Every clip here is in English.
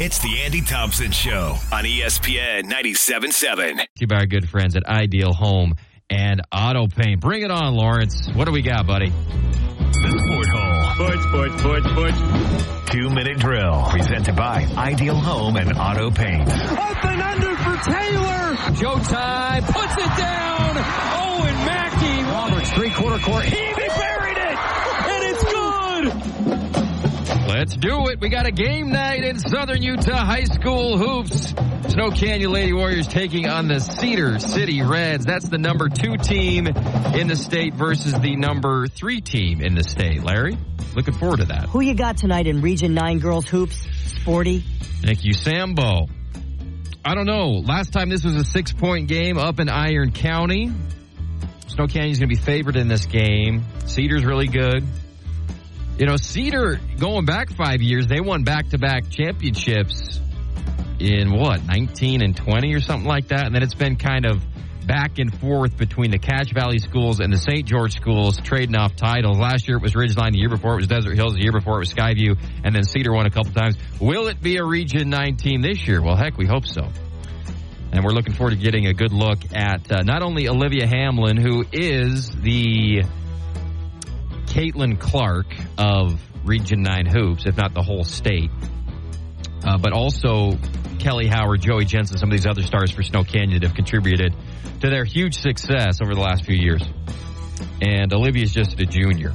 It's the Andy Thompson Show on ESPN 97.7. you by our good friends at Ideal Home and Auto Paint. Bring it on, Lawrence. What do we got, buddy? The Sport Hole. Sports, sports, sports, sports. Two minute drill. Presented by Ideal Home and Auto Paint. Up and under for Taylor. Showtime puts it down. Owen Mackey. Roberts, three quarter court. He Let's do it. We got a game night in Southern Utah High School hoops. Snow Canyon Lady Warriors taking on the Cedar City Reds. That's the number two team in the state versus the number three team in the state. Larry, looking forward to that. Who you got tonight in Region 9 girls hoops? Sporty? Thank you, Sambo. I don't know. Last time this was a six point game up in Iron County. Snow Canyon's going to be favored in this game. Cedar's really good. You know, Cedar, going back five years, they won back to back championships in what, 19 and 20 or something like that. And then it's been kind of back and forth between the Cache Valley schools and the St. George schools trading off titles. Last year it was Ridgeline, the year before it was Desert Hills, the year before it was Skyview, and then Cedar won a couple times. Will it be a Region 9 team this year? Well, heck, we hope so. And we're looking forward to getting a good look at uh, not only Olivia Hamlin, who is the Caitlin Clark of Region 9 Hoops, if not the whole state, uh, but also Kelly Howard, Joey Jensen, some of these other stars for Snow Canyon that have contributed to their huge success over the last few years. And Olivia's just a junior.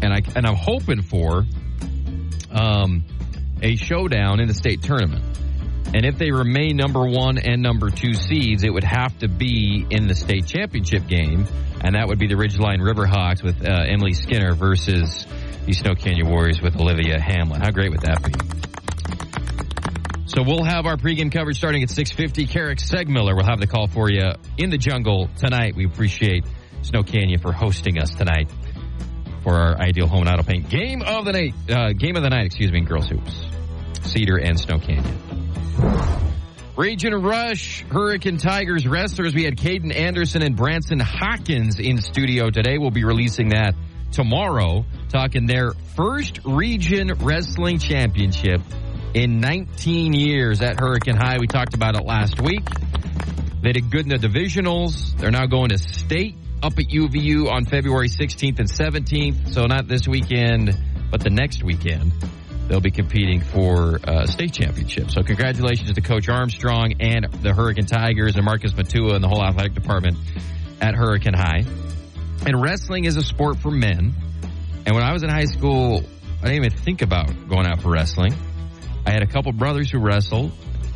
And I and I'm hoping for um, a showdown in the state tournament. And if they remain number one and number two seeds, it would have to be in the state championship game, and that would be the Ridgeline Riverhawks with uh, Emily Skinner versus the Snow Canyon Warriors with Olivia Hamlin. How great would that be? So we'll have our pregame coverage starting at 6.50. Carrick Segmiller will have the call for you in the jungle tonight. We appreciate Snow Canyon for hosting us tonight for our Ideal Home and Auto Paint game of the night. Uh, game of the night, excuse me, girls hoops. Cedar and Snow Canyon. Region Rush, Hurricane Tigers wrestlers. We had Caden Anderson and Branson Hawkins in studio today. We'll be releasing that tomorrow, talking their first region wrestling championship in 19 years at Hurricane High. We talked about it last week. They did good in the divisionals. They're now going to state up at UVU on February 16th and 17th. So not this weekend, but the next weekend they'll be competing for uh, state championship. So congratulations to Coach Armstrong and the Hurricane Tigers and Marcus Matua and the whole athletic department at Hurricane High. And wrestling is a sport for men. And when I was in high school, I didn't even think about going out for wrestling. I had a couple brothers who wrestled,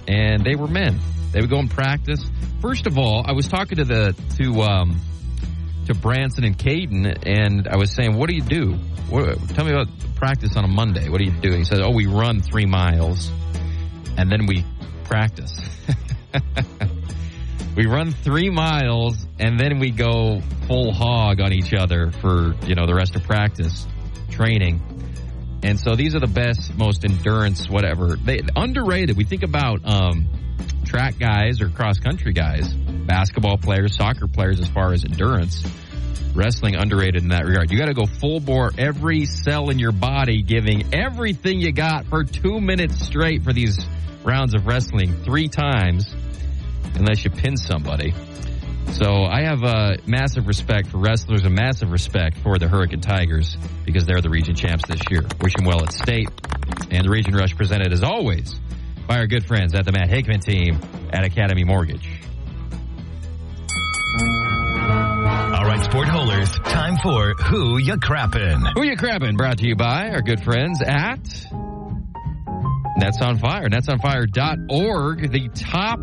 and they were men. They would go and practice. First of all, I was talking to the to um, to Branson and Caden, and I was saying, "What do you do? What, tell me about practice on a Monday. What do you do?" He said, "Oh, we run three miles, and then we practice. we run three miles, and then we go full hog on each other for you know the rest of practice training." And so these are the best, most endurance, whatever. They underrated. We think about um, track guys or cross country guys, basketball players, soccer players, as far as endurance. Wrestling underrated in that regard. You got to go full bore, every cell in your body, giving everything you got for two minutes straight for these rounds of wrestling three times, unless you pin somebody. So I have a massive respect for wrestlers and massive respect for the Hurricane Tigers because they're the region champs this year. Wish them well at state. And the Region Rush presented as always by our good friends at the Matt Hickman team at Academy Mortgage. All right, Sport Holers, time for Who Ya Crappin'. Who you crabbing? Brought to you by our good friends at Nets on Fire. NetsOnFire.org, the top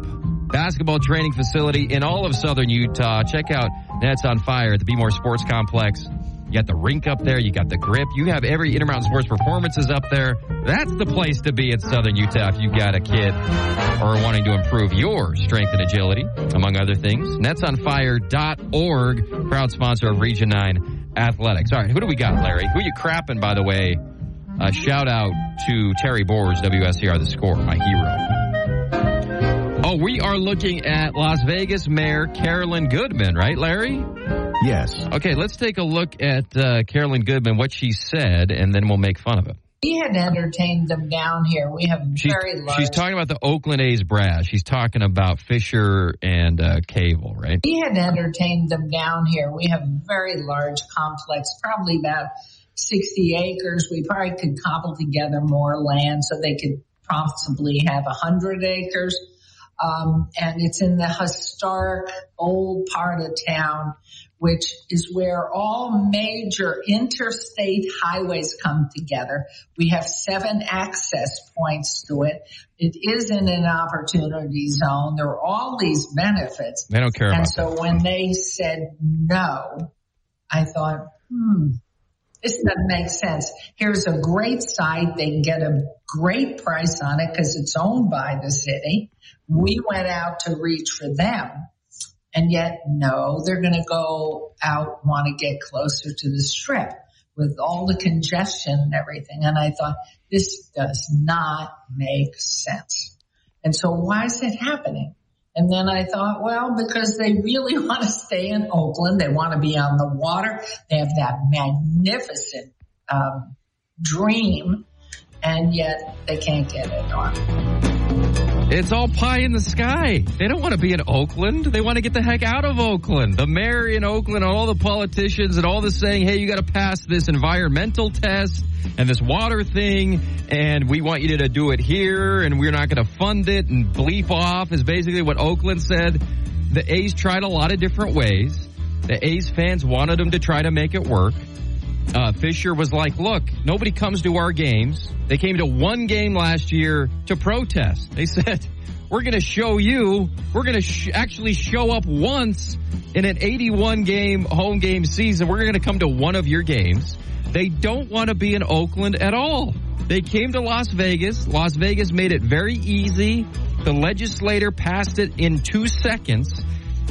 basketball training facility in all of Southern Utah. Check out Nets on Fire at the Be More Sports Complex. You got the rink up there. You got the grip. You have every Intermountain Sports performances up there. That's the place to be in Southern Utah if you've got a kid or wanting to improve your strength and agility, among other things. NetsOnFire.org, proud sponsor of Region 9 Athletics. All right, who do we got, Larry? Who you crapping, by the way? A shout out to Terry Boers, WSCR, the score, my hero. We are looking at Las Vegas Mayor Carolyn Goodman, right, Larry? Yes. Okay, let's take a look at uh, Carolyn Goodman, what she said, and then we'll make fun of it. We had entertained them down here. We have She's, very large. she's talking about the Oakland A's brass. She's talking about Fisher and uh, Cable, right? we had entertained them down here. We have a very large complex, probably about 60 acres. We probably could cobble together more land so they could possibly have 100 acres. Um, and it's in the historic old part of town, which is where all major interstate highways come together. We have seven access points to it. It is in an opportunity zone. There are all these benefits. They don't care And about so when they said no, I thought, hmm, this doesn't make sense. Here's a great site. They can get a great price on it because it's owned by the city. We went out to reach for them. And yet, no, they're going to go out, want to get closer to the strip with all the congestion and everything. And I thought, this does not make sense. And so why is it happening? And then I thought, well, because they really want to stay in Oakland. They want to be on the water. They have that magnificent um, dream, and yet they can't get it on. It's all pie in the sky. They don't want to be in Oakland. They want to get the heck out of Oakland. The mayor in Oakland, all the politicians, and all the saying, hey, you got to pass this environmental test and this water thing, and we want you to do it here, and we're not going to fund it, and bleep off is basically what Oakland said. The A's tried a lot of different ways. The A's fans wanted them to try to make it work. Uh, Fisher was like, look, nobody comes to our games. They came to one game last year to protest. They said, we're going to show you, we're going to sh- actually show up once in an 81 game home game season. We're going to come to one of your games. They don't want to be in Oakland at all. They came to Las Vegas. Las Vegas made it very easy. The legislator passed it in two seconds.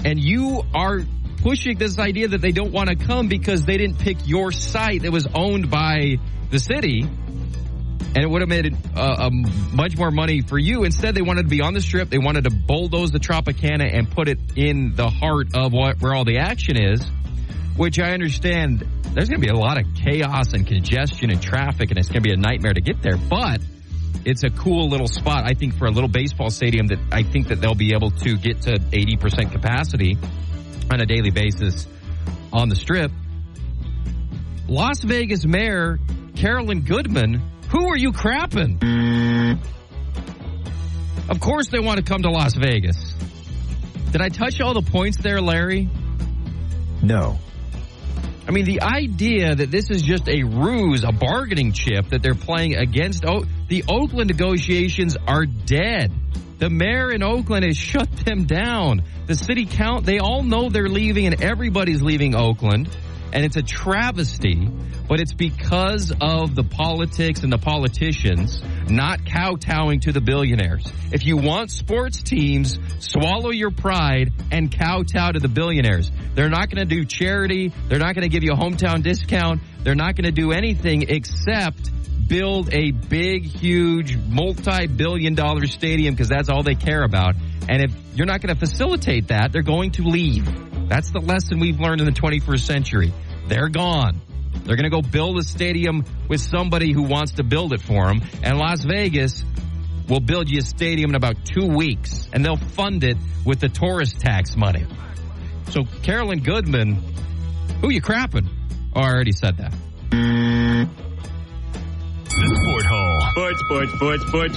And you are pushing this idea that they don't want to come because they didn't pick your site that was owned by the city and it would have made uh, much more money for you. Instead, they wanted to be on the strip. They wanted to bulldoze the Tropicana and put it in the heart of what where all the action is, which I understand. There's going to be a lot of chaos and congestion and traffic, and it's going to be a nightmare to get there. But it's a cool little spot, I think, for a little baseball stadium that I think that they'll be able to get to 80% capacity on a daily basis on the strip. Las Vegas Mayor Carolyn Goodman, who are you crapping? Of course they want to come to Las Vegas. Did I touch all the points there, Larry? No. I mean, the idea that this is just a ruse, a bargaining chip that they're playing against o- the Oakland negotiations are dead. The mayor in Oakland has shut them down. The city count, they all know they're leaving and everybody's leaving Oakland. And it's a travesty, but it's because of the politics and the politicians not kowtowing to the billionaires. If you want sports teams, swallow your pride and kowtow to the billionaires. They're not going to do charity. They're not going to give you a hometown discount. They're not going to do anything except build a big, huge, multi-billion dollar stadium because that's all they care about. And if you're not going to facilitate that, they're going to leave. That's the lesson we've learned in the 21st century. They're gone. They're going to go build a stadium with somebody who wants to build it for them. And Las Vegas will build you a stadium in about two weeks, and they'll fund it with the tourist tax money. So, Carolyn Goodman, who you crapping? Oh, I already said that. The Sport Hole. Sports, sports, sports, sports.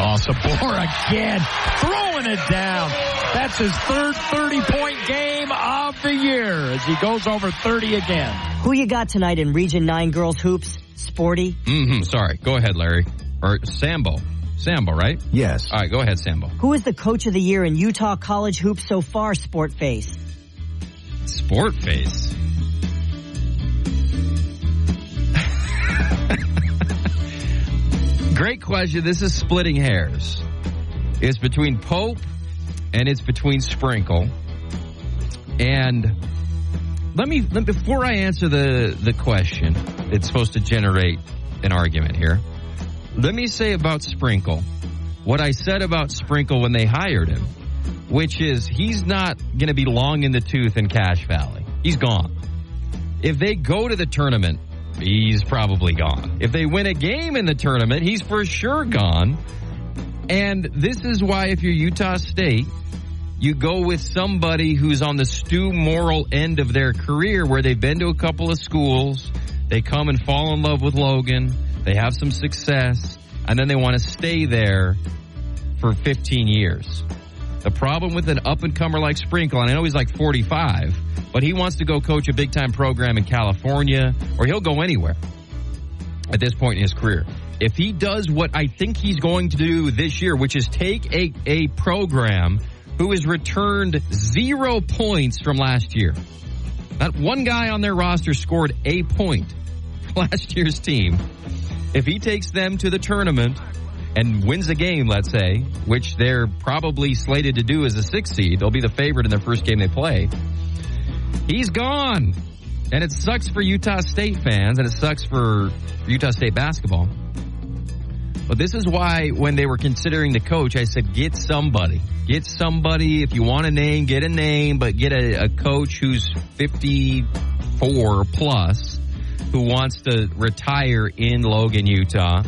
Oh, Sabor again, throwing it down. That's his third 30 point game of the year as he goes over 30 again. Who you got tonight in Region 9 Girls Hoops? Sporty? Mm-hmm. Sorry. Go ahead, Larry. Or Sambo. Sambo, right? Yes. All right, go ahead, Sambo. Who is the coach of the year in Utah College Hoops so far, Sport Face? Sport face. Great question. This is splitting hairs. It's between Pope and it's between Sprinkle. And let me before I answer the the question, it's supposed to generate an argument here. Let me say about Sprinkle what I said about Sprinkle when they hired him, which is he's not going to be long in the tooth in Cache Valley. He's gone. If they go to the tournament he's probably gone. If they win a game in the tournament, he's for sure gone. And this is why, if you're Utah State, you go with somebody who's on the Stu Morrill end of their career where they've been to a couple of schools, they come and fall in love with Logan, they have some success, and then they want to stay there for 15 years. The problem with an up and comer like Sprinkle, and I know he's like 45, but he wants to go coach a big time program in California, or he'll go anywhere at this point in his career. If he does what I think he's going to do this year, which is take a, a program who has returned zero points from last year. Not one guy on their roster scored a point last year's team. If he takes them to the tournament and wins a game, let's say, which they're probably slated to do as a six seed, they'll be the favorite in their first game they play. He's gone. And it sucks for Utah State fans and it sucks for Utah State basketball. But this is why when they were considering the coach, I said, get somebody. Get somebody. If you want a name, get a name, but get a, a coach who's 54 plus who wants to retire in Logan, Utah.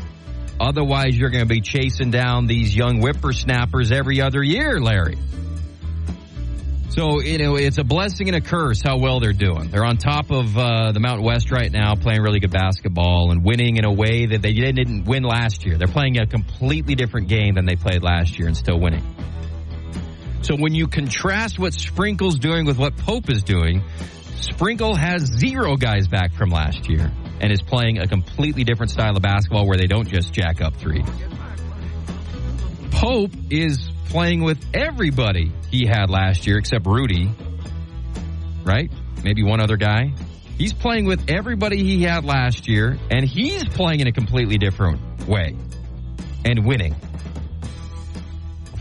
Otherwise, you're going to be chasing down these young whippersnappers every other year, Larry. So, you know, it's a blessing and a curse how well they're doing. They're on top of uh, the Mountain West right now, playing really good basketball and winning in a way that they didn't win last year. They're playing a completely different game than they played last year and still winning. So when you contrast what Sprinkle's doing with what Pope is doing, Sprinkle has zero guys back from last year and is playing a completely different style of basketball where they don't just jack up three. Pope is playing with everybody he had last year except Rudy, right? Maybe one other guy. He's playing with everybody he had last year, and he's playing in a completely different way and winning.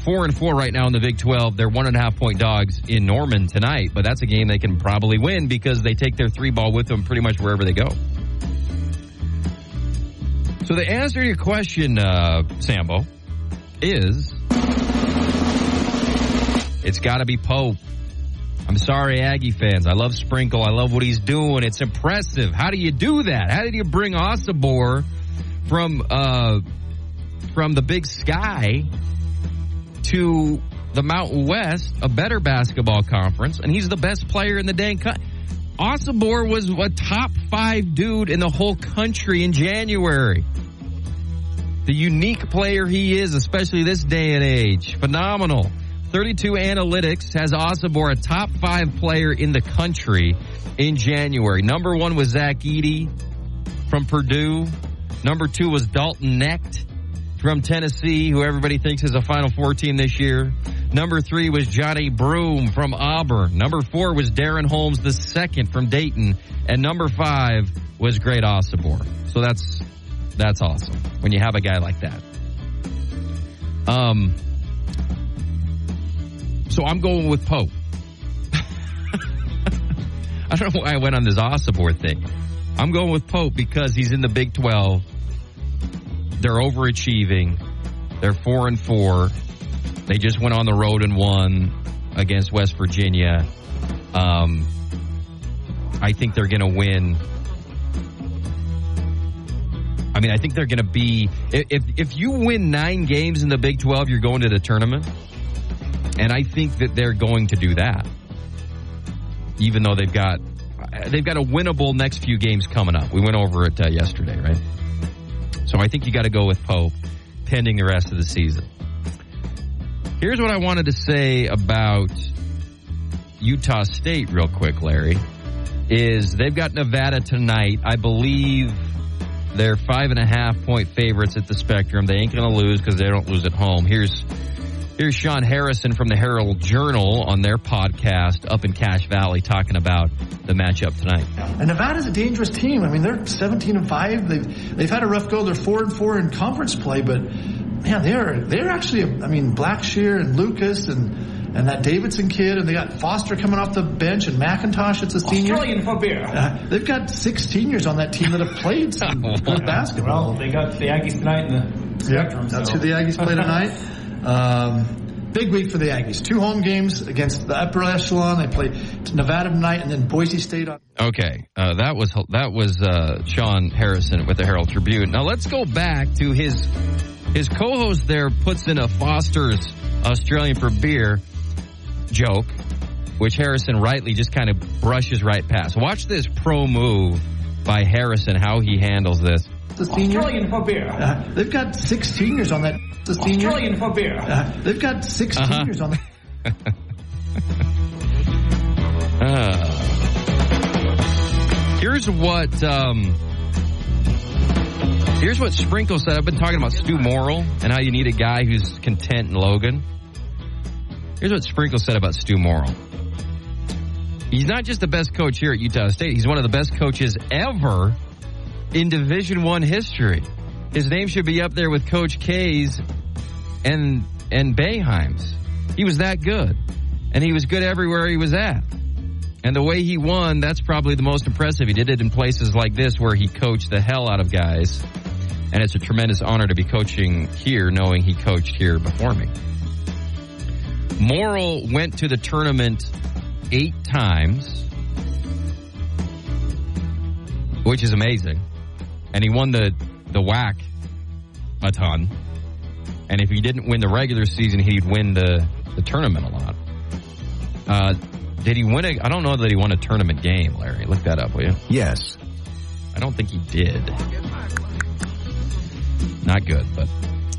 Four and four right now in the Big 12. They're one and a half point dogs in Norman tonight, but that's a game they can probably win because they take their three ball with them pretty much wherever they go. So the answer to your question, uh, Sambo, is it's got to be Pope. I'm sorry, Aggie fans. I love Sprinkle. I love what he's doing. It's impressive. How do you do that? How did you bring Osobor from uh, from the Big Sky to the Mountain West, a better basketball conference, and he's the best player in the dang country. Osobor was a top five dude in the whole country in January. The unique player he is, especially this day and age. Phenomenal. 32 Analytics has Osobor a top five player in the country in January. Number one was Zach Edey from Purdue. Number two was Dalton Knecht from Tennessee, who everybody thinks is a Final Four team this year. Number three was Johni Broome from Auburn. Number four was DaRon Holmes the second from Dayton. And number five was Great Osobor. So that's that's awesome when you have a guy like that. Um, so I'm going with Pope. I don't know why I went on this Osobor thing. I'm going with Pope because he's in the Big 12. They're overachieving. They're four and four. They just went on the road and won against West Virginia. Um, I think they're going to win. I mean, I think they're going to be. If if you win nine games in the Big 12, you're going to the tournament. And I think that they're going to do that. Even though they've got they've got a winnable next few games coming up. We went over it uh, yesterday, right? So I think you got to go with Pope pending the rest of the season. Here's what I wanted to say about Utah State real quick, Larry. Is they've got Nevada tonight. I believe they're five and a half point favorites at the Spectrum. They ain't going to lose because they don't lose at home. Here's Here's Sean Harrison from the Herald Journal on their podcast up in Cache Valley talking about the matchup tonight. And Nevada's a dangerous team. I mean, they're 17 and 5. They've they've had a rough go. They're 4 and 4 in conference play, but man, they're they're actually I mean, Blackshear and Lucas and and that Davidson kid, and they got Foster coming off the bench, and McIntosh, it's a senior. Australian for beer. Uh, they've got six seniors on that team that have played some good basketball. Well, they got the Aggies tonight in the Yep, Spectrum. that's so. who the Aggies play tonight. Um, big week for the Aggies. Two home games against the upper echelon. They play Nevada tonight and then Boise State on. Okay, uh, that was that was uh, Sean Harrison with the Herald Tribune. Now let's go back to his his co-host. There puts in a Foster's Australian for beer joke, which Harrison rightly just kind of brushes right past. Watch this pro move by Harrison, how he handles this. The senior. Australian for beer. Uh, they've got six seniors on that. The senior. Australian for beer. Uh, they've got 6 Uh-huh. seniors on that. Uh, here's what um, here's what Sprinkle said. I've been talking about Stu Morrill and how you need a guy who's content in Logan. Here's what Sprinkle said about Stu Morrill. He's not just the best coach here at Utah State. He's one of the best coaches ever in Division One history. His name should be up there with Coach K's and and Boeheim's. He was that good, and he was good everywhere he was at. And the way he won, that's probably the most impressive. He did it in places like this where he coached the hell out of guys. And it's a tremendous honor to be coaching here, knowing he coached here before me. Morrill went to the tournament eight times, which is amazing. And he won the, the WAC a ton. And if he didn't win the regular season, he'd win the, the tournament a lot. Uh, did he win a? I don't know that he won a tournament game, Larry. Look that up, will you? Yes. I don't think he did. Not good, but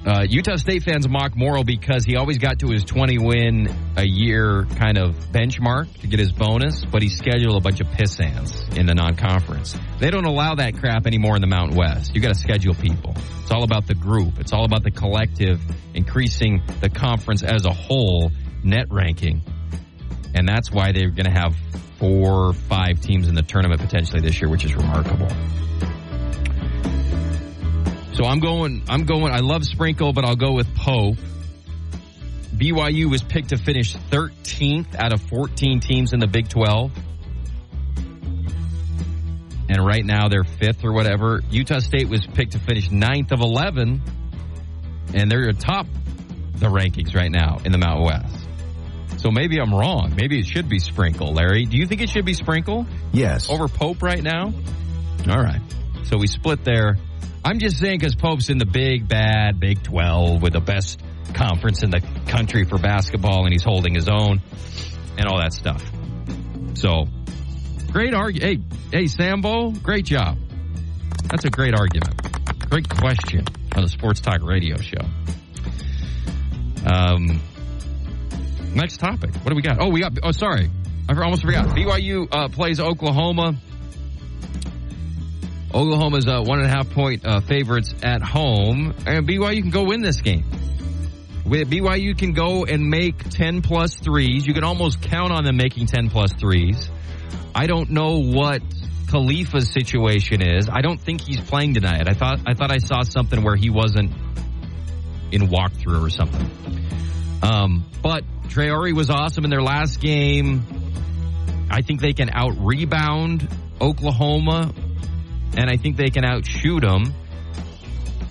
uh, Utah State fans mock Morrill because he always got to his 20 win a year kind of benchmark to get his bonus, but he scheduled a bunch of pissants in the non-conference. They don't allow that crap anymore in the Mountain West. You got to schedule people. It's all about the group. It's all about the collective, increasing the conference as a whole net ranking. And that's why they're going to have four five teams in the tournament potentially this year, which is remarkable. So I'm going, I'm going, I love Sprinkle, but I'll go with Pope. BYU was picked to finish 13th out of 14 teams in the Big 12. And right now they're fifth or whatever. Utah State was picked to finish ninth of 11. And they're atop the rankings right now in the Mountain West. So maybe I'm wrong. Maybe it should be Sprinkle, Larry. Do you think it should be Sprinkle Yes. over Pope right now? All right. So we split there. I'm just saying because Pope's in the big, bad Big 12 with the best conference in the country for basketball and he's holding his own and all that stuff. So great argument. Hey, hey, Sambo, great job. That's a great argument. Great question on the Sports Talk radio show. Um, next topic. What do we got? Oh, we got, oh, sorry. I almost forgot. BYU uh, plays Oklahoma. Oklahoma's uh, one and a half point uh, favorites at home, and BYU can go win this game. With BYU can go and make 10 plus threes. You can almost count on them making 10 plus threes. I don't know what Khalifa's situation is. I don't think he's playing tonight. I thought I thought I saw something where he wasn't in walkthrough or something. Um, but Traore was awesome in their last game. I think they can out rebound Oklahoma, and I think they can outshoot them.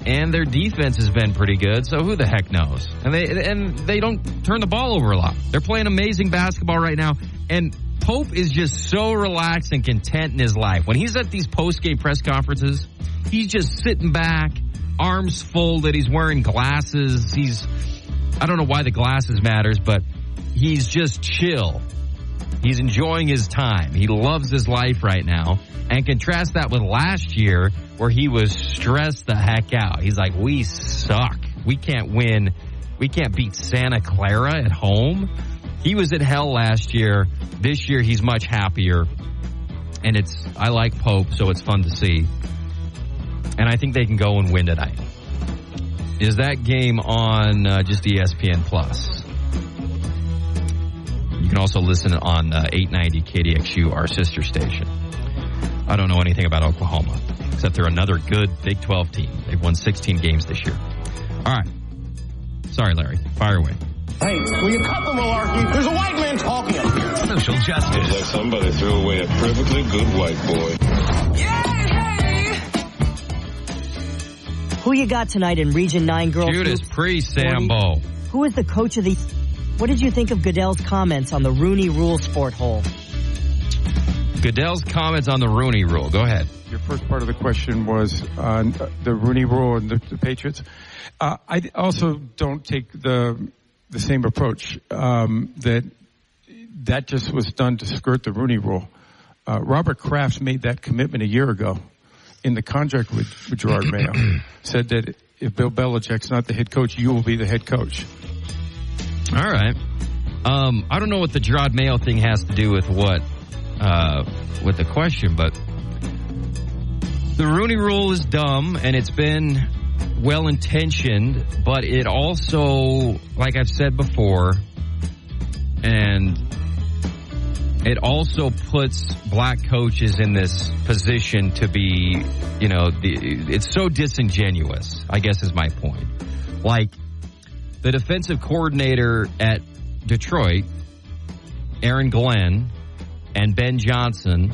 And their defense has been pretty good, so who the heck knows? And they and they don't turn the ball over a lot. They're playing amazing basketball right now, and Pope is just so relaxed and content in his life. When he's at these post game press conferences, he's just sitting back, arms folded. He's wearing glasses. He's I don't know why the glasses matters, but he's just chill. He's enjoying his time. He loves his life right now. And contrast that with last year where he was stressed the heck out. He's like, we suck. We can't win. We can't beat Santa Clara at home. He was at hell last year. This year he's much happier. And it's, I like Pope, so it's fun to see. And I think they can go and win tonight. Is that game on uh, just ESPN Plus? You can also listen on uh, 890 KDXU, our sister station. I don't know anything about Oklahoma, except they're another good Big 12 team. They've won 16 games this year. All right. Sorry, Larry. Fire away. Hey, will you cut the malarkey? There's a white man talking up here. Social justice. Like somebody threw away a perfectly good white boy. Yay! Who you got tonight in Region 9 girls? Judas hoops? Priest, Sambo. Who is the coach of the what did you think of Goodell's comments on the Rooney Rule sport hole? Goodell's comments on the Rooney Rule. Go ahead. Your first part of the question was on the Rooney Rule and the, the Patriots. Uh, I also don't take the the same approach um, that that just was done to skirt the Rooney Rule. Uh, Robert Kraft made that commitment a year ago in the contract with, with Gerard Mayo. said that if Bill Belichick's not the head coach, you will be the head coach. All right. Um, I don't know what the Gerard Mayo thing has to do with what uh, with the question, but the Rooney Rule is dumb, and it's been well intentioned, but it also, like I've said before, and it also puts black coaches in this position to be, you know, the, it's so disingenuous, I guess is my point. Like, the defensive coordinator at Detroit, Aaron Glenn, and Ben Johnson.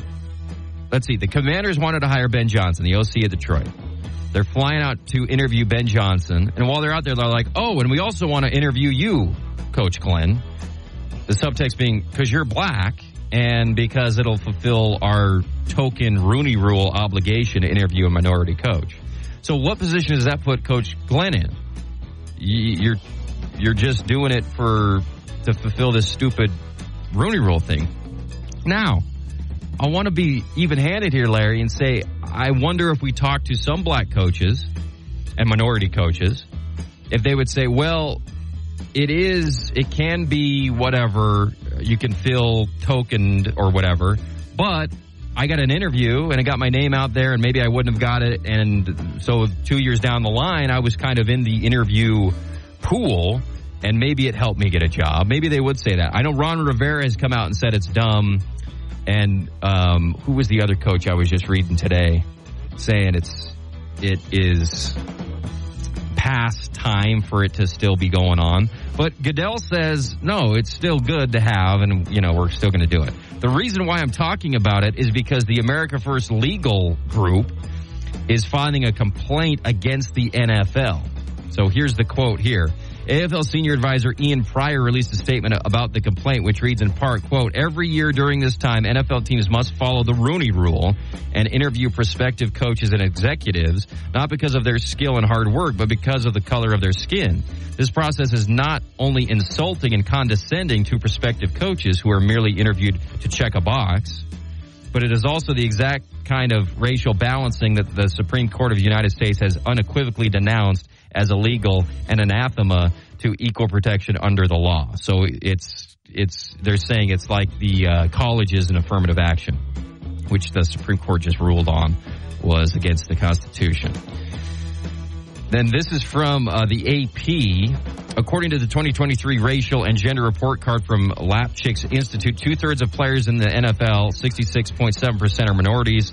Let's see, the commanders wanted to hire Ben Johnson, the OC of Detroit. They're flying out to interview Ben Johnson. And while they're out there, they're like, oh, and we also want to interview you, Coach Glenn. The subtext being, because you're black and because it'll fulfill our token Rooney rule obligation to interview a minority coach. So what position does that put Coach Glenn in? You're, you're just doing it for, to fulfill this stupid Rooney rule thing. Now, I want to be even handed here, Larry, and say, I wonder if we talk to some black coaches and minority coaches, if they would say, well, it is, it can be whatever, you can feel tokened or whatever, but I got an interview and I got my name out there and maybe I wouldn't have got it. And so two years down the line, I was kind of in the interview pool and maybe it helped me get a job. Maybe they would say that. I know Ron Rivera has come out and said it's dumb and um, who was the other coach I was just reading today saying it's it is past time for it to still be going on. But Goodell says no, it's still good to have, and you know we're still going to do it. The reason why I'm talking about it is because the America First legal group is filing a complaint against the NFL. So here's the quote here. AFL senior advisor Ian Prior released a statement about the complaint, which reads in part, quote, every year during this time, NFL teams must follow the Rooney rule and interview prospective coaches and executives, not because of their skill and hard work, but because of the color of their skin. This process is not only insulting and condescending to prospective coaches who are merely interviewed to check a box, but it is also the exact kind of racial balancing that the Supreme Court of the United States has unequivocally denounced as illegal and anathema to equal protection under the law. So it's it's they're saying it's like the uh, colleges and affirmative action, which the Supreme Court just ruled on was against the Constitution. Then this is from uh, the AP. According to the 2023 Racial and Gender Report Card from Lapchick's Institute, two thirds of players in the NFL, 66.7% are minorities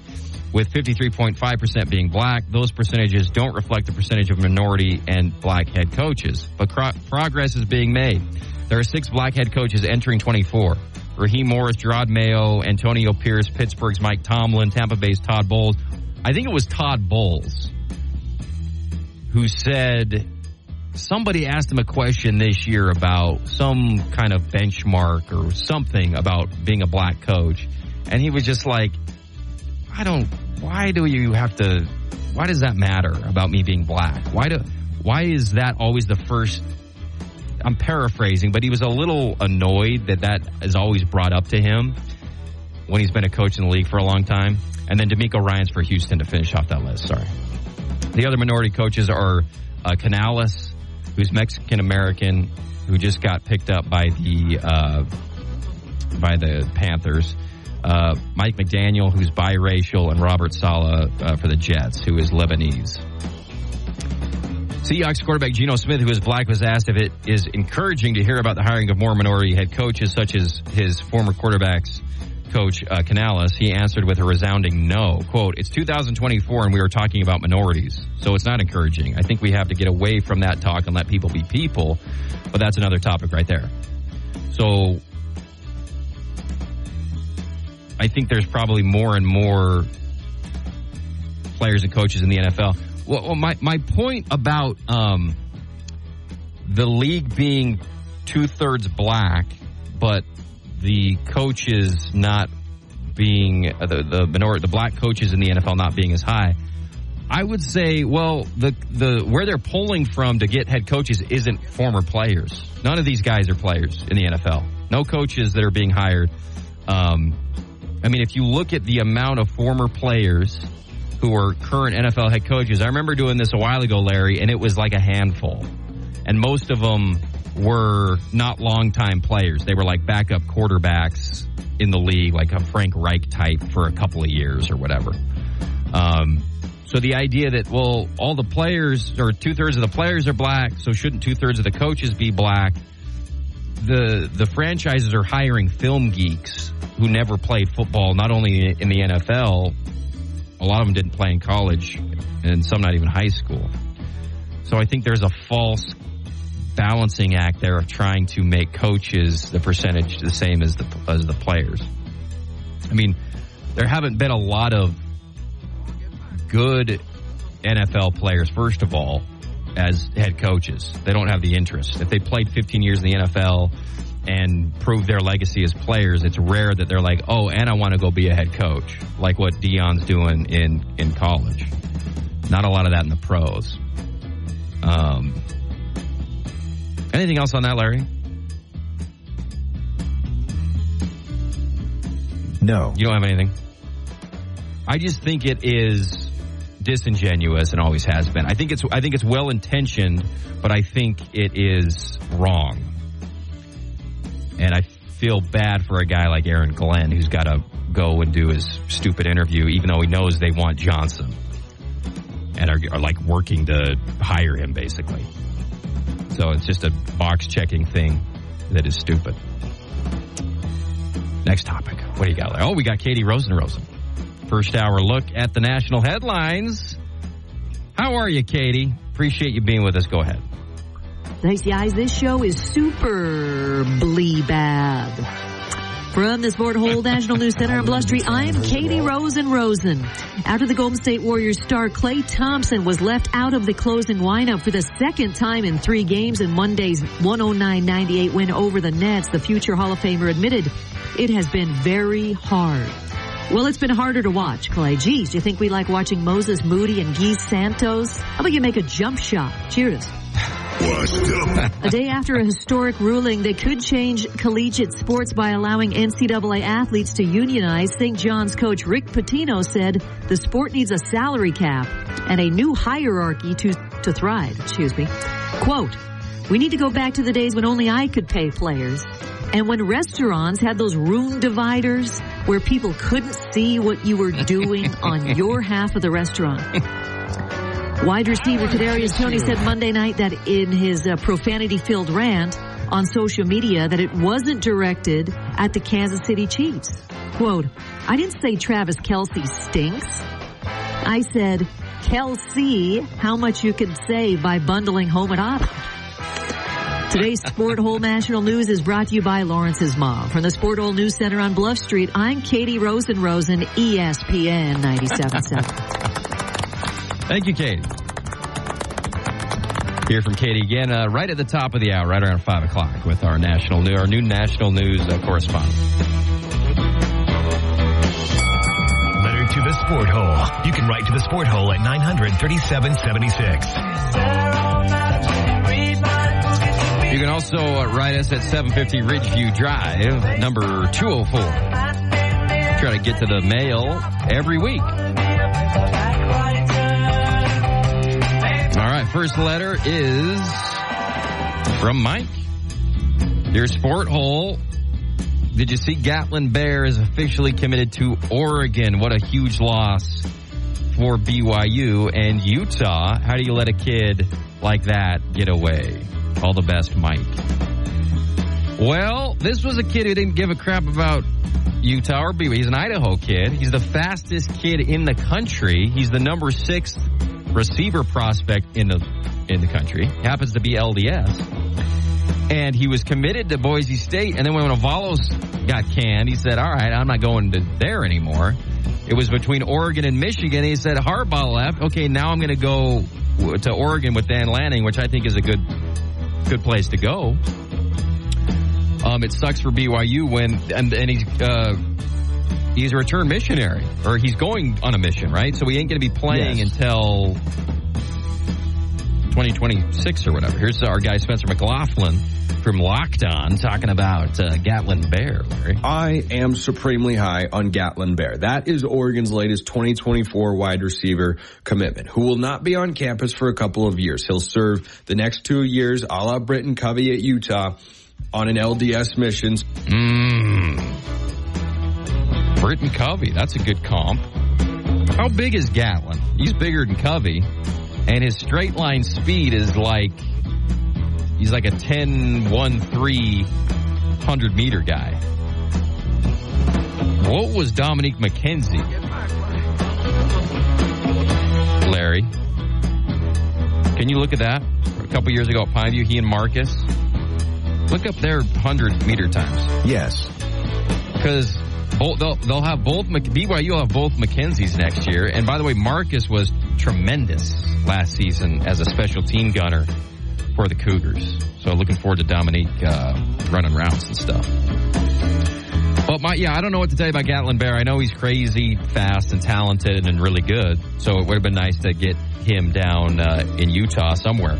with 53.5% being black. Those percentages don't reflect the percentage of minority and black head coaches, but cro- progress is being made. There are six black head coaches entering 24. Raheem Morris, Gerard Mayo, Antonio Pierce, Pittsburgh's Mike Tomlin, Tampa Bay's Todd Bowles. I think it was Todd Bowles who said somebody asked him a question this year about some kind of benchmark or something about being a black coach. And he was just like, I don't, why do you have to, why does that matter about me being black? Why do, why is that always the first? I'm paraphrasing, but he was a little annoyed that that is always brought up to him when he's been a coach in the league for a long time. And then DeMeco Ryans for Houston to finish off that list. Sorry. The other minority coaches are uh, Canales, who's Mexican American, who just got picked up by the uh, by the Panthers uh, Mike McDaniel, who's biracial, and Robert Saleh uh, for the Jets, who is Lebanese. Seahawks quarterback Geno Smith, who is black, was asked if it is encouraging to hear about the hiring of more minority head coaches, such as his former quarterbacks coach uh, Canales. He answered with a resounding no. "Quote: It's 2024, and we are talking about minorities, so it's not encouraging. I think we have to get away from that talk and let people be people, but that's another topic right there." So I think there's probably more and more players and coaches in the NFL. Well, my my point about um, the league being two thirds black, but the coaches not being uh, the the minority, the black coaches in the NFL not being as high. I would say, well, the the where they're pulling from to get head coaches isn't former players. None of these guys are players in the NFL. No coaches that are being hired. Um, I mean, if you look at the amount of former players who are current NFL head coaches, I remember doing this a while ago, Larry, and it was like a handful, and most of them were not longtime players. They were like backup quarterbacks in the league, like a Frank Reich type for a couple of years or whatever. Um, so the idea that well, all the players or two thirds of the players are black, so shouldn't two thirds of the coaches be black? The the franchises are hiring film geeks who never played football, not only in the NFL. A lot of them didn't play in college, and some not even high school. So I think there's a false balancing act there of trying to make coaches the percentage the same as the as the players. I mean, there haven't been a lot of good NFL players, first of all, as head coaches. They don't have the interest. If they played 15 years in the NFL and proved their legacy as players, it's rare that they're like, oh, and I want to go be a head coach, like what Deion's doing in, in college. Not a lot of that in the pros. Um, anything else on that, Larry? No. You don't have anything? I just think it is disingenuous and always has been. I think it's I think it's well intentioned, but I think it is wrong. And I feel bad for a guy like Aaron Glenn who's got to go and do his stupid interview, even though he knows they want Johnson and are, are like working to hire him, basically. So it's just a box checking thing that is stupid. Next topic. What do you got? Oh, we got Katie Rosenrosen. First hour look at the national headlines. How are you, Katie? Appreciate you being with us. Go ahead. Thanks, guys. This show is super blee bad. From the Sport Hole National News Center on Bluff Street, I am Katie Rosen Rosen. After the Golden State Warriors star Klay Thompson was left out of the closing lineup for the second time in three games in Monday's 109-98 win over the Nets, the future Hall of Famer admitted it has been very hard. Well, it's been harder to watch, Klay. Geez, do you think we like watching Moses Moody and Gui Santos? How about you make a jump shot? Cheers. a day after a historic ruling that could change collegiate sports by allowing NCAA athletes to unionize, St. John's coach Rick Pitino said the sport needs a salary cap and a new hierarchy to, to thrive. Excuse me. Quote, we need to go back to the days when only I could pay players. And when restaurants had those room dividers where people couldn't see what you were doing on your half of the restaurant. Wide receiver Kadarius Toney said Monday night that in his uh, profanity-filled rant on social media that it wasn't directed at the Kansas City Chiefs. Quote, I didn't say Travis Kelce stinks. I said, Kelsey, how much you can save by bundling home and auto. Today's Sport Hole National News is brought to you by Lawrence's Mom. From the Sport Hole News Center on Bluff Street, I'm Katie Rosen Rosen, ESPN 97.7. Thank you, Katie. Hear from Katie again uh, right at the top of the hour, right around 5 o'clock with our national new, our new national news uh, correspondent. Letter to the Sport Hole. You can write to the Sport Hole at 900 3776. You can also uh, write us at 750 Ridgeview Drive, number 204. Try to get to the mail every week. All right, first letter is from Mike. Your Sport Hole, did you see Gatlin Bair is officially committed to Oregon? What a huge loss for BYU and Utah. How do you let a kid like that get away? All the best, Mike. Well, this was a kid who didn't give a crap about Utah or BYU. He's an Idaho kid. He's the fastest kid in the country. He's the number six receiver prospect in the in the country. Happens to be LDS. And he was committed to Boise State. And then when Avalos got canned, he said, all right, I'm not going to there anymore. It was between Oregon and Michigan. He said, Harbaugh left. Okay, now I'm going to go to Oregon with Dan Lanning, which I think is a good good place to go. Um, it sucks for BYU when and and he's uh, he's a return missionary or he's going on a mission, right? So he ain't going to be playing Yes. until 2026 or whatever. Here's our guy Spencer McLaughlin from Locked On talking about uh, Gatlin Bair. Larry. I am supremely high on Gatlin Bair. That is Oregon's latest 2024 wide receiver commitment, who will not be on campus for a couple of years. He'll serve the next two years a la Britain Covey at Utah on an LDS missions. Mmm. Britain Covey, that's a good comp. How big is Gatlin? He's bigger than Covey, and his straight line speed is like he's like a 10 1 3 100 meter guy. What was Dominique McKenzie? Larry. Can you look at that? A couple years ago at Pineview, he and Marcus. Look up their 100 meter times. Yes. Because they'll, they'll have both, BYU will have both McKenzie's next year. And by the way, Marcus was tremendous last season as a special team gunner for the Cougars. So looking forward to Dominique uh, running routes and stuff. But my, yeah, I don't know what to tell you about Gatlin Bair. I know he's crazy, fast, and talented, and really good. So it would have been nice to get him down uh, in Utah somewhere.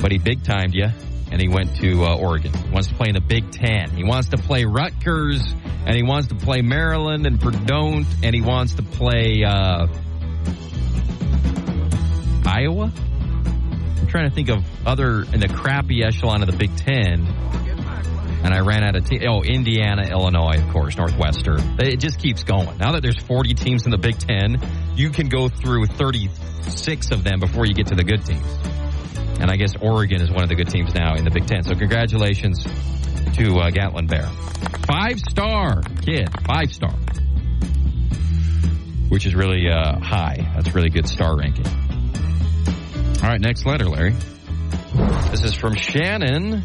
But he big timed you, and he went to uh, Oregon. He wants to play in the Big Ten. He wants to play Rutgers, and he wants to play Maryland and Verdont, and he wants to play uh, Iowa. Trying to think of other in the crappy echelon of the Big Ten. And I ran out of te- oh Indiana, Illinois, of course, Northwestern. It just keeps going. Now that there's 40 teams in the Big Ten, you can go through 36 of them before you get to the good teams. And I guess Oregon is one of the good teams now in the Big Ten. So congratulations to uh, Gatlin Bair, five star kid, five star, which is really uh, high. That's really good star ranking. All right, next letter, Larry. This is from Shannon.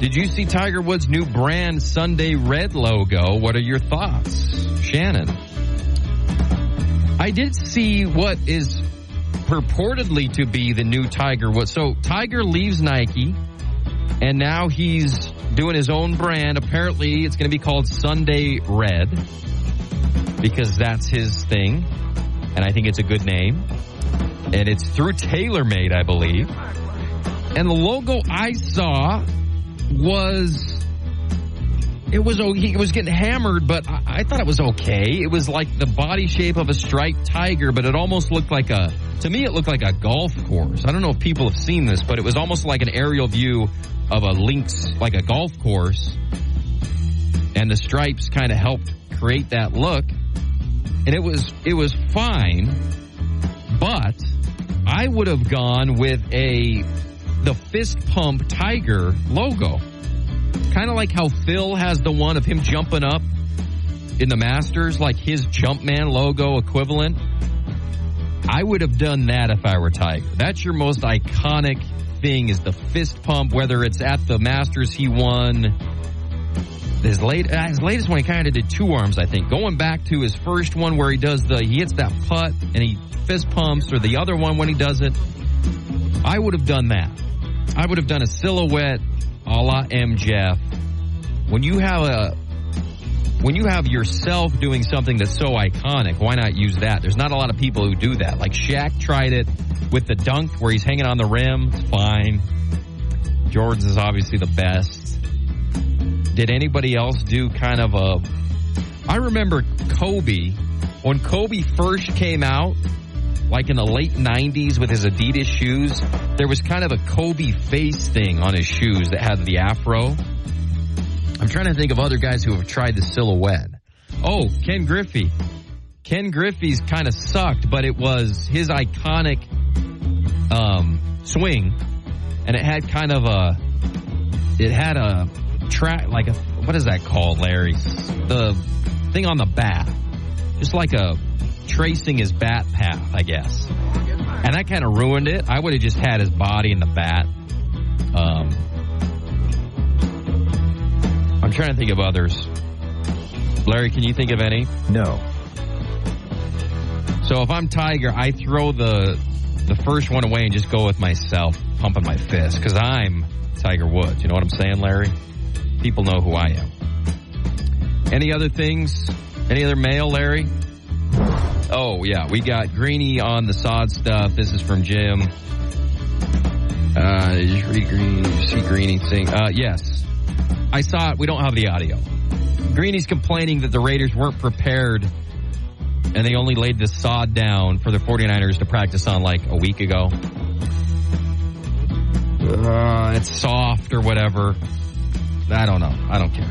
Did you see Tiger Woods' new brand Sunday Red logo? What are your thoughts? Shannon. I did see what is purportedly to be the new Tiger Woods. So Tiger leaves Nike and now he's doing his own brand. Apparently it's going to be called Sunday Red because that's his thing. And I think it's a good name. And it's through TaylorMade, I believe. And the logo I saw was it was he was getting hammered, but I, I thought it was okay. It was like the body shape of a striped tiger, but it almost looked like a to me it looked like a golf course. I don't know if people have seen this, but it was almost like an aerial view of a links like a golf course, and the stripes kind of helped create that look. And it was it was fine, but I would have gone with a the fist pump tiger logo. Kind of like how Phil has the one of him jumping up in the Masters, like his Jumpman logo equivalent. I would have done that if I were Tiger. That's your most iconic thing is the fist pump, whether it's at the Masters he won. His late, his latest one, he kind of did two arms, I think. Going back to his first one where he does the, he hits that putt and he fist pumps, or the other one when he does it. I would have done that. I would have done a silhouette a la M. Jeff. When you have a when you have yourself doing something that's so iconic, why not use that? There's not a lot of people who do that. Like Shaq tried it with the dunk where he's hanging on the rim. It's fine. Jordan's is obviously the best. Did anybody else do kind of a I remember Kobe when Kobe first came out like in the late 90s with his Adidas shoes, there was kind of a Kobe face thing on his shoes that had the afro. I'm trying to think of other guys who have tried the silhouette. Oh, Ken Griffey. Ken Griffey's kind of sucked, but it was his iconic um, swing, and it had kind of a, it had a track like a what is that called, Larry? The thing on the bat, just like a tracing his bat path, I guess. And that kind of ruined it. I would have just had his body in the bat. Um, I'm trying to think of others. Larry, can you think of any? No. So if I'm Tiger, I throw the the first one away and just go with myself pumping my fist because I'm Tiger Woods. You know what I'm saying, Larry? People know who I am. Any other things? Any other mail, Larry? Oh yeah, we got Greeny on the sod stuff. This is from Jim. Uh, Green, see Greeny thing. Uh, yes, I saw it. We don't have the audio. Greeny's complaining that the Raiders weren't prepared and they only laid the sod down for the 49ers to practice on like a week ago. Uh, it's soft or whatever. I don't know. I don't care.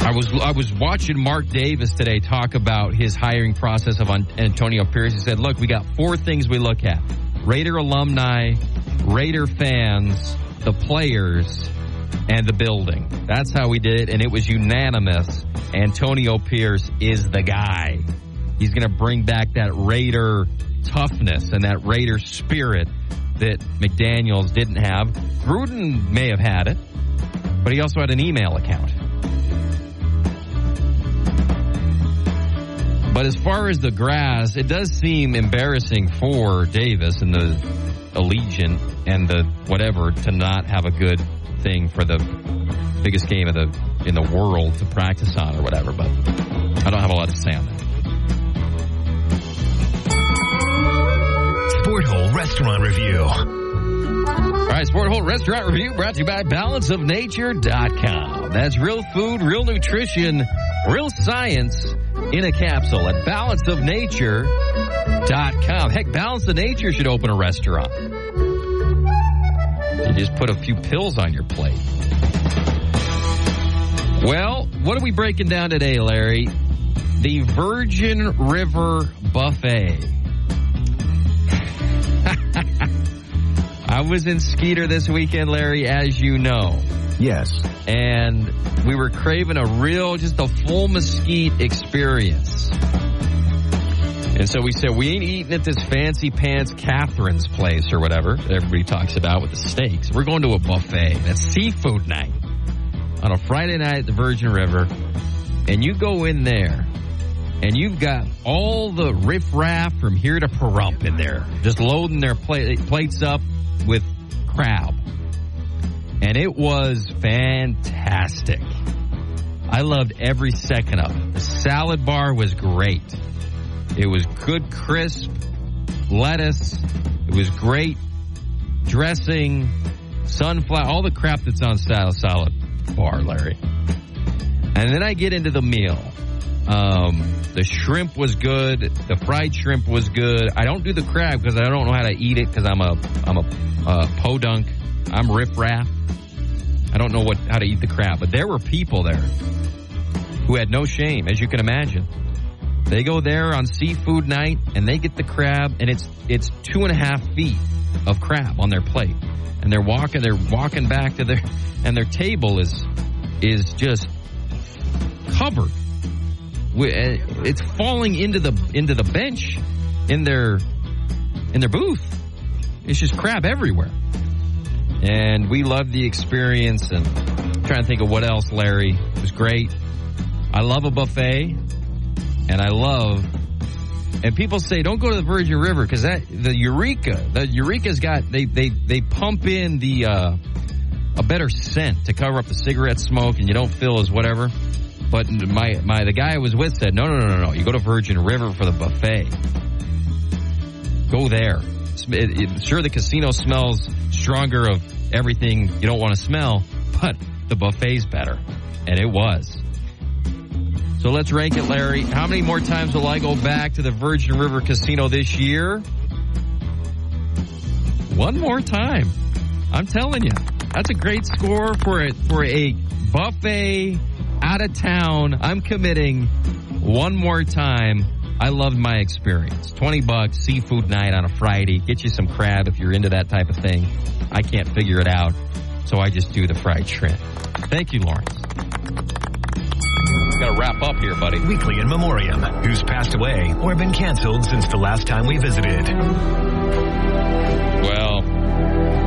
I was I was watching Mark Davis today talk about his hiring process of Antonio Pierce. He said, "Look, we got four things we look at: Raider alumni, Raider fans, the players, and the building. That's how we did it, and it was unanimous. Antonio Pierce is the guy. He's going to bring back that Raider toughness and that Raider spirit that McDaniels didn't have. Gruden may have had it, but he also had an email account. But as far as the grass, it does seem embarrassing for Davis and the Allegiant and the whatever to not have a good thing for the biggest game of the in the world to practice on or whatever. But I don't have a lot to say on that. Restaurant Review. All right, Sport Hole Restaurant Review brought to you by balanceofnature.com. That's real food, real nutrition, real science in a capsule at balanceofnature.com. Heck, Balance of Nature should open a restaurant. You just put a few pills on your plate. Well, what are we breaking down today, Larry? The Virgin River Buffet. I was in Skeeter this weekend, Larry, as you know. Yes. And we were craving a real, just a full mesquite experience. And so we said, we ain't eating at this fancy pants Catherine's place or whatever that everybody talks about with the steaks. We're going to a buffet. That's seafood night on a Friday night at the Virgin River. And you go in there and you've got all the riffraff from here to Pahrump in there, just loading their plate, plates up with crab. And it was fantastic. I loved every second of it. The salad bar was great. It was good, crisp lettuce. It was great dressing, sunflower, all the crap that's on salad, bar, Larry. And then I get into the meal. Um, the shrimp was good. The fried shrimp was good. I don't do the crab because I don't know how to eat it because I'm a I'm a uh, podunk. I'm riffraff. I don't know what how to eat the crab. But there were people there who had no shame, as you can imagine. They go there on seafood night and they get the crab and it's it's two and a half feet of crab on their plate. And they're walking they're walking back to their and their table is is just covered. It's falling into the into the bench in their in their booth. It's just crap everywhere. And we loved the experience and I'm trying to think of what else, Larry. It was great. I love a buffet and I love. And people say don't go to the Virgin River because that the Eureka, the Eureka's got they they they pump in the uh, a better scent to cover up the cigarette smoke, and you don't feel as whatever. But my my the guy I was with said no no no no no you go to Virgin River for the buffet. Go there. It, it, sure, the casino smells stronger of everything you don't want to smell, but the buffet's better, and it was. So let's rank it, Larry. How many more times will I go back to the Virgin River Casino this year? One more time. I'm telling you, that's a great score for a, for a buffet out of town. I'm committing one more time. I loved my experience. 20 bucks, seafood night on a Friday. Get you some crab if you're into that type of thing. I can't figure it out, so I just do the fried shrimp. Thank you, Lawrence. Got to wrap up here, buddy. Weekly in memoriam. Who's passed away or been canceled since the last time we visited? Well,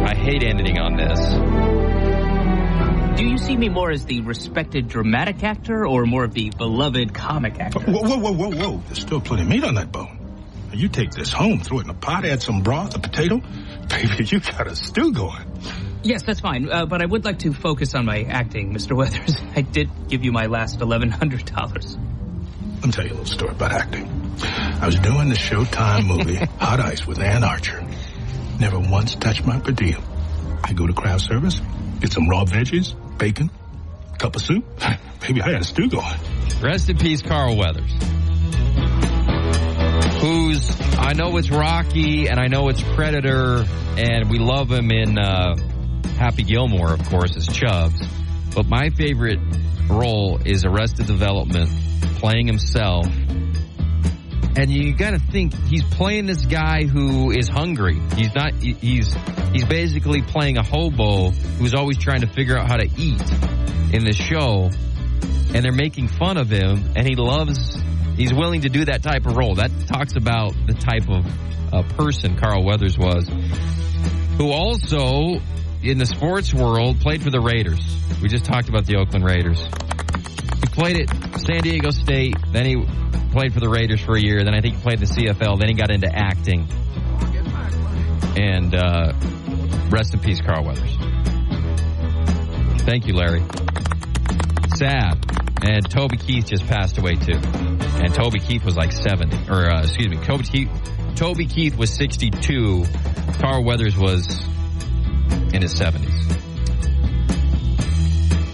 I hate ending on this. Do you see me more as the respected dramatic actor or more of the beloved comic actor? Whoa, whoa, whoa, whoa, whoa. There's still plenty of meat on that bone. You take this home, throw it in a pot, add some broth, a potato, Baby, you got a stew going. Yes, that's fine. Uh, but I would like to focus on my acting, Mr. Weathers. I did give you my last $1,100. Let me tell you a little story about acting. I was doing the Showtime movie Hot Ice with Anne Archer. Never once touched my per diem. I go to craft service, get some raw veggies, bacon, cup of soup. Baby, I had a stew going. Rest in peace, Carl Weathers. Who's, I know it's Rocky and I know it's Predator and we love him in uh, Happy Gilmore, of course, as Chubbs. But my favorite role is Arrested Development, playing himself. And you got to think he's playing this guy who is hungry. He's not. He's he's basically playing a hobo who's always trying to figure out how to eat in the show. And they're making fun of him, and he loves. He's willing to do that type of role. That talks about the type of uh, person Carl Weathers was, who also in the sports world played for the Raiders. We just talked about the Oakland Raiders. He played at San Diego State, then he played for the Raiders for a year, then I think he played the CFL, then he got into acting. And uh, rest in peace, Carl Weathers. Thank you, Larry. Sad. And Toby Keith just passed away too. And Toby Keith was like 70, or uh, excuse me, Toby Keith, Toby Keith was 62. Carl Weathers was in his 70s.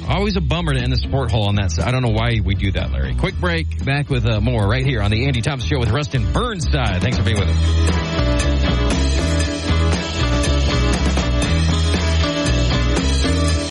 Always a bummer to end the sport hole on that. side. I don't know why we do that, Larry. Quick break. Back with uh, more right here on the Andy Thompson Show with Rustin Burnside. Thanks for being with us.